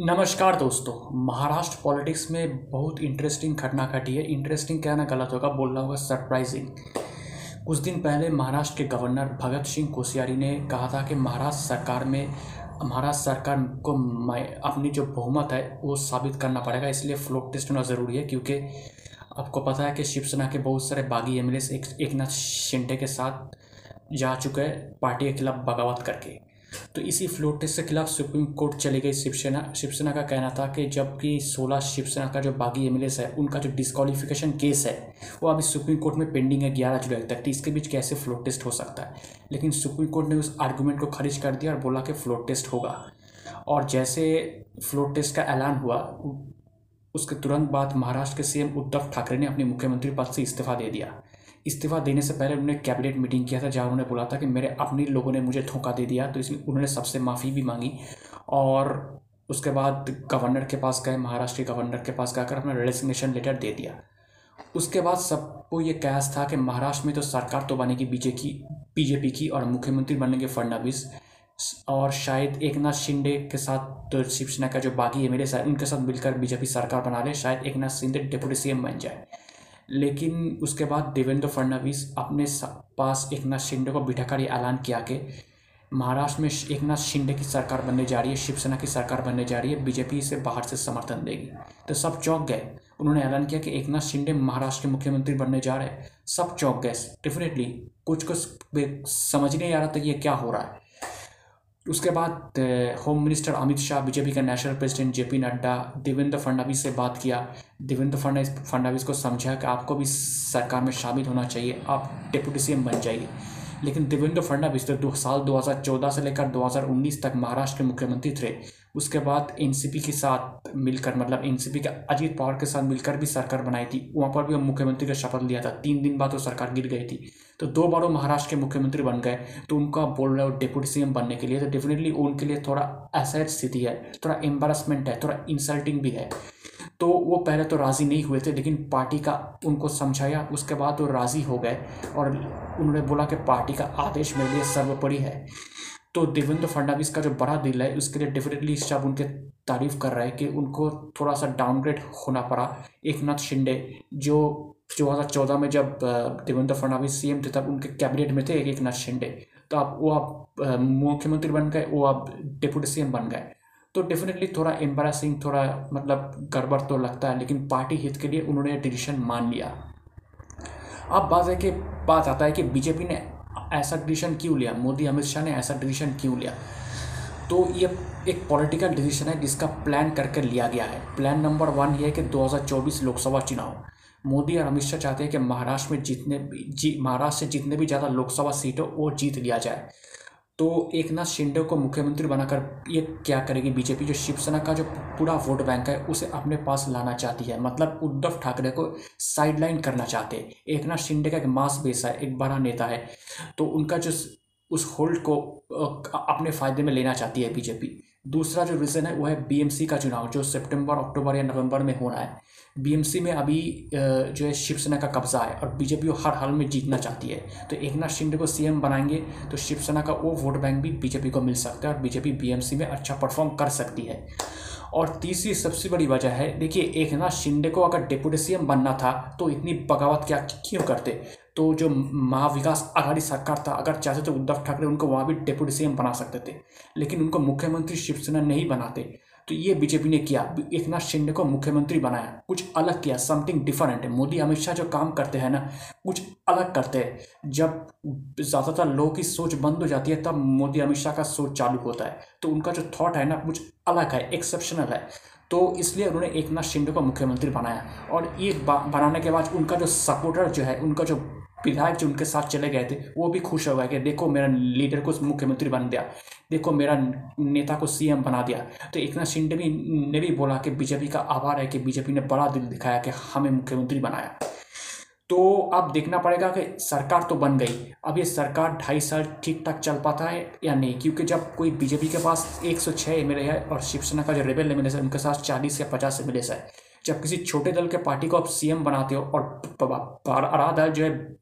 नमस्कार दोस्तों, महाराष्ट्र पॉलिटिक्स में बहुत इंटरेस्टिंग घटना घटी है। इंटरेस्टिंग कहना गलत होगा बोलना होगा सरप्राइजिंग कुछ दिन पहले महाराष्ट्र के गवर्नर भगत सिंह कोश्यारी ने कहा था कि महाराष्ट्र सरकार में, महाराष्ट्र सरकार को अपनी जो बहुमत है, वो साबित करना पड़ेगा। इसलिए फ्लोट टेस्ट होना ज़रूरी है, क्योंकि आपको पता है कि शिवसेना के बहुत सारे बागी एम एक एक नाथ शिंडे के साथ जा चुके हैं, पार्टी के खिलाफ बगावत करके। तो इसी फ्लोट टेस्ट के खिलाफ सुप्रीम कोर्ट चली गई शिवसेना शिवसेना का कहना था कि जबकि सोलह शिवसेना का जो बागी एम है, उनका जो डिस्कालिफिकेशन केस है, वो अभी सुप्रीम कोर्ट में पेंडिंग है ग्यारह जुलाई तक। तो इसके बीच कैसे फ्लोट टेस्ट हो सकता है? लेकिन सुप्रीम कोर्ट ने उस आर्गूमेंट को खारिज कर दिया और बोला कि फ्लोट टेस्ट होगा। और जैसे फ्लोट टेस्ट का ऐलान हुआ, उसके तुरंत बाद महाराष्ट्र के सीएम उद्धव ठाकरे ने अपने मुख्यमंत्री पद से इस्तीफा दे दिया। इस्तीफा देने से पहले उन्होंने कैबिनेट मीटिंग किया था जहाँ उन्होंने बोला था कि मेरे अपने लोगों ने मुझे धोखा दे दिया तो इसमें उन्होंने सबसे माफ़ी भी मांगी। और उसके बाद गवर्नर के पास गए, महाराष्ट्र के गवर्नर के पास जाकर अपना रेजिग्नेशन लेटर दे दिया। उसके बाद सबको ये कैस था कि महाराष्ट्र में तो सरकार तो बनेगी बीजेपी की बीजेपी की और मुख्यमंत्री बनेंगे फडनवीस और शायद एक नाथ शिंदे के साथ तो शिवसेना का जो बागी मेरे साथ, उनके साथ मिलकर बीजेपी सरकार बना ले, शायद एक नाथ शिंदे डिप्टी सीएम बन जाए। लेकिन उसके बाद देवेंद्र फडणवीस अपने पास एक नाथ शिंदे को बिठाकर ये ऐलान किया कि महाराष्ट्र में एक नाथ शिंदे की सरकार बनने जा रही है, शिवसेना की सरकार बनने जा रही है, बीजेपी इसे बाहर से समर्थन देगी। तो सब चौंक गए। उन्होंने ऐलान किया कि एक नाथ शिंदे महाराष्ट्र के मुख्यमंत्री बनने जा रहे हैं। सब चौंक गए। डेफिनेटली कुछ कुछ समझ नहीं आ रहा था ये क्या हो रहा है। उसके बाद home minister Amit Shah BJP का national president J P Nadda Devendra Fadnavis से बात किया। देवेंद्र फडणवीस फडणवीस को समझा कि आपको भी सरकार में शामिल होना चाहिए, आप डिप्टी सीएम बन जाइए। लेकिन देवेंद्र फडणवीस तो दो साल 2014 से लेकर 2019 तक महाराष्ट्र के मुख्यमंत्री थे। उसके बाद एनसीपी के साथ मिलकर मतलब एनसीपी के अजीत पवार के साथ मिलकर भी सरकार बनाई थी। वहाँ पर भी हम मुख्यमंत्री का शपथ लिया था। तीन दिन बाद वो सरकार गिर गई थी। तो दो बार वो महाराष्ट्र के मुख्यमंत्री बन गए। तो उनका बोल रहे हो डिप्यूटी सीएम बनने के लिए। तो डेफिनेटली उनके लिए थोड़ा ऐसा स्थिति है। थोड़ा एम्बेरसमेंट है। थोड़ा इंसल्टिंग भी है। तो वो पहले तो राज़ी नहीं हुए थे, लेकिन पार्टी का उनको समझाया। उसके बाद वो राज़ी हो गए। और उन्होंने बोला कि पार्टी का आदेश मेरे लिए सर्वोपरि है। तो देवेंद्र फडणवीस का जो बड़ा दिल है, उसके लिए डेफिनेटली सब उनके तारीफ़ कर रहे हैं कि उनको थोड़ा सा डाउनग्रेड होना पड़ा। एक नाथ शिंदे, जो दो हज़ार चौदह में जब देवेंद्र फडणवीस सीएम थे, तब उनके कैबिनेट में थे एक नाथ शिंदे। तो आप वो आप मुख्यमंत्री बन गए, वो आप डिप्यूटी सीएम बन गए। तो डेफिनेटली थोड़ा एम्बेसिंग थोड़ा मतलब गड़बड़ तो लगता है, लेकिन पार्टी हित के लिए उन्होंने डिसीज़न मान लिया। अब बात है कि, बात आता है कि बीजेपी ने ऐसा डिसीज़न क्यों लिया? मोदी, अमित शाह ने ऐसा डिसीज़न क्यों लिया? तो ये एक पॉलिटिकल डिसीज़न है जिसका प्लान करके लिया गया है। प्लान नंबर वन ये है कि 2024 लोकसभा चुनाव। मोदी और अमित शाह चाहते हैं कि महाराष्ट्र में जितने जी, महाराष्ट्र से जितने भी ज़्यादा लोकसभा सीट, वो जीत लिया जाए। तो एक नाथ शिंदे को मुख्यमंत्री बनाकर ये क्या करेगी बीजेपी? जो शिवसेना का जो पूरा वोट बैंक है, उसे अपने पास लाना चाहती है। मतलब उद्धव ठाकरे को साइडलाइन करना चाहते हैं। एक नाथ शिंदे का एक मास बेस है, एक बड़ा नेता है। तो उनका जो उस होल्ड को अपने फ़ायदे में लेना चाहती है बीजेपी। दूसरा जो रीज़न है, वो है बीएमसी का चुनाव, जो सितंबर, अक्टूबर या नवंबर में होना है। बीएमसी में अभी जो है शिवसेना का कब्जा है और बीजेपी वो हर हाल में जीतना चाहती है। तो एक नाथ शिंदे को सीएम बनाएँगे तो शिवसेना का वो वोट बैंक भी बीजेपी को मिल सकता है और बीजेपी बीएमसी में अच्छा परफॉर्म कर सकती है। और तीसरी सबसे बड़ी वजह है, देखिए एक नाथ शिंदे को अगर डिप्यूटी सीएम बनना था तो इतनी बगावत क्या, क्यों करते? तो जो महाविकास आघाड़ी सरकार था, अगर चाहते तो उद्धव ठाकरे उनको वहाँ भी डिप्यूटी सीएम बना सकते थे, लेकिन उनको मुख्यमंत्री शिवसेना नहीं बनाते। तो ये बीजेपी ने किया नाथ शिंदे को मुख्यमंत्री बनाया। कुछ अलग किया समथिंग डिफरेंट है। मोदी शाह जो काम करते हैं ना, कुछ अलग करते हैं। जब ज़्यादातर लोगों की सोच बंद हो जाती है, तब मोदी अमित शाह का सोच चालू होता है। तो उनका जो थॉट है ना, कुछ अलग है एक्सेप्शनल है। तो इसलिए उन्होंने एक नाथ शिंदे को मुख्यमंत्री बनाया। और ये बनाने के बाद उनका जो सपोर्टर जो है, उनका जो विधायक जो उनके साथ चले गए थे, वो भी खुश हो गए कि देखो मेरा लीडर को मुख्यमंत्री बन दिया। देखो मेरा नेता को सीएम बना दिया। तो एक नाथ शिंदे ने भी बोला कि बीजेपी का आभार है कि बीजेपी ने बड़ा दिल दिखाया कि हमें मुख्यमंत्री बनाया। तो अब देखना पड़ेगा कि सरकार तो बन गई। अब ये सरकार ढाई साल ठीक ठाक चल पाता है या नहीं? क्योंकि जब कोई बीजेपी के पास एक सौ छः एम है और शिवसेना का जो रेबल एम है उनके साथ चालीस या पचास एम एल है। जब किसी छोटे दल के पार्टी को आप सीएम बनाते हो और आरा दल जो है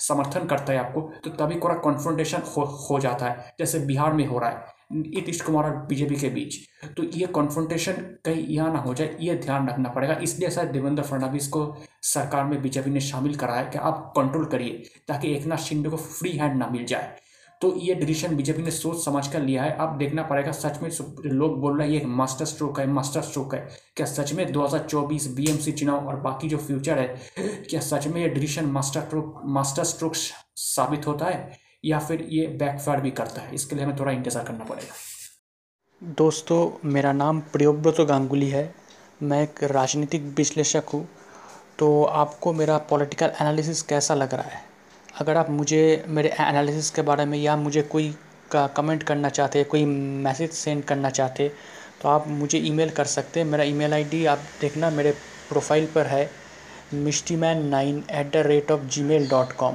समर्थन करता है आपको तो तभी थोड़ा कॉन्फ्रोंटेशन हो, हो जाता है जैसे बिहार में हो रहा है। नीतीश कुमार और बीजेपी के बीच। तो ये कॉन्फ्रोंटेशन कहीं यहाँ ना हो जाए, ये ध्यान रखना पड़ेगा। इसलिए शायद देवेंद्र फडणवीस को सरकार में बीजेपी ने शामिल कराया कि आप कंट्रोल करिए, ताकि एक नाथ शिंदे को फ्री हैंड ना मिल जाए। तो ये डिसीज़न बीजेपी ने सोच समझ कर लिया है। अब देखना पड़ेगा, सच में लोग बोल रहे हैं, ये एक मास्टर स्ट्रोक है मास्टर स्ट्रोक है। क्या सच में 2024 बीएमसी चुनाव और बाकी जो फ्यूचर है, क्या सच में ये decision master stroke master stroke साबित होता है? या फिर ये बैकफायर भी करता है। इसके लिए हमें थोड़ा इंतज़ार करना पड़ेगा। दोस्तों, मेरा नाम प्रियोव्रत गांगुली है। मैं एक राजनीतिक विश्लेषक हूँ। तो आपको मेरा पॉलिटिकल एनालिसिस कैसा लग रहा है? अगर आप मुझे, मेरे एनालिसिस के बारे में या मुझे कोई का कमेंट करना चाहते, कोई मैसेज सेंड करना चाहते तो आप मुझे ईमेल कर सकते हैं। मेरा ईमेल आईडी आप देखना, मेरे प्रोफ़ाइल पर है Mishti man nine at the rate of Gmail dot com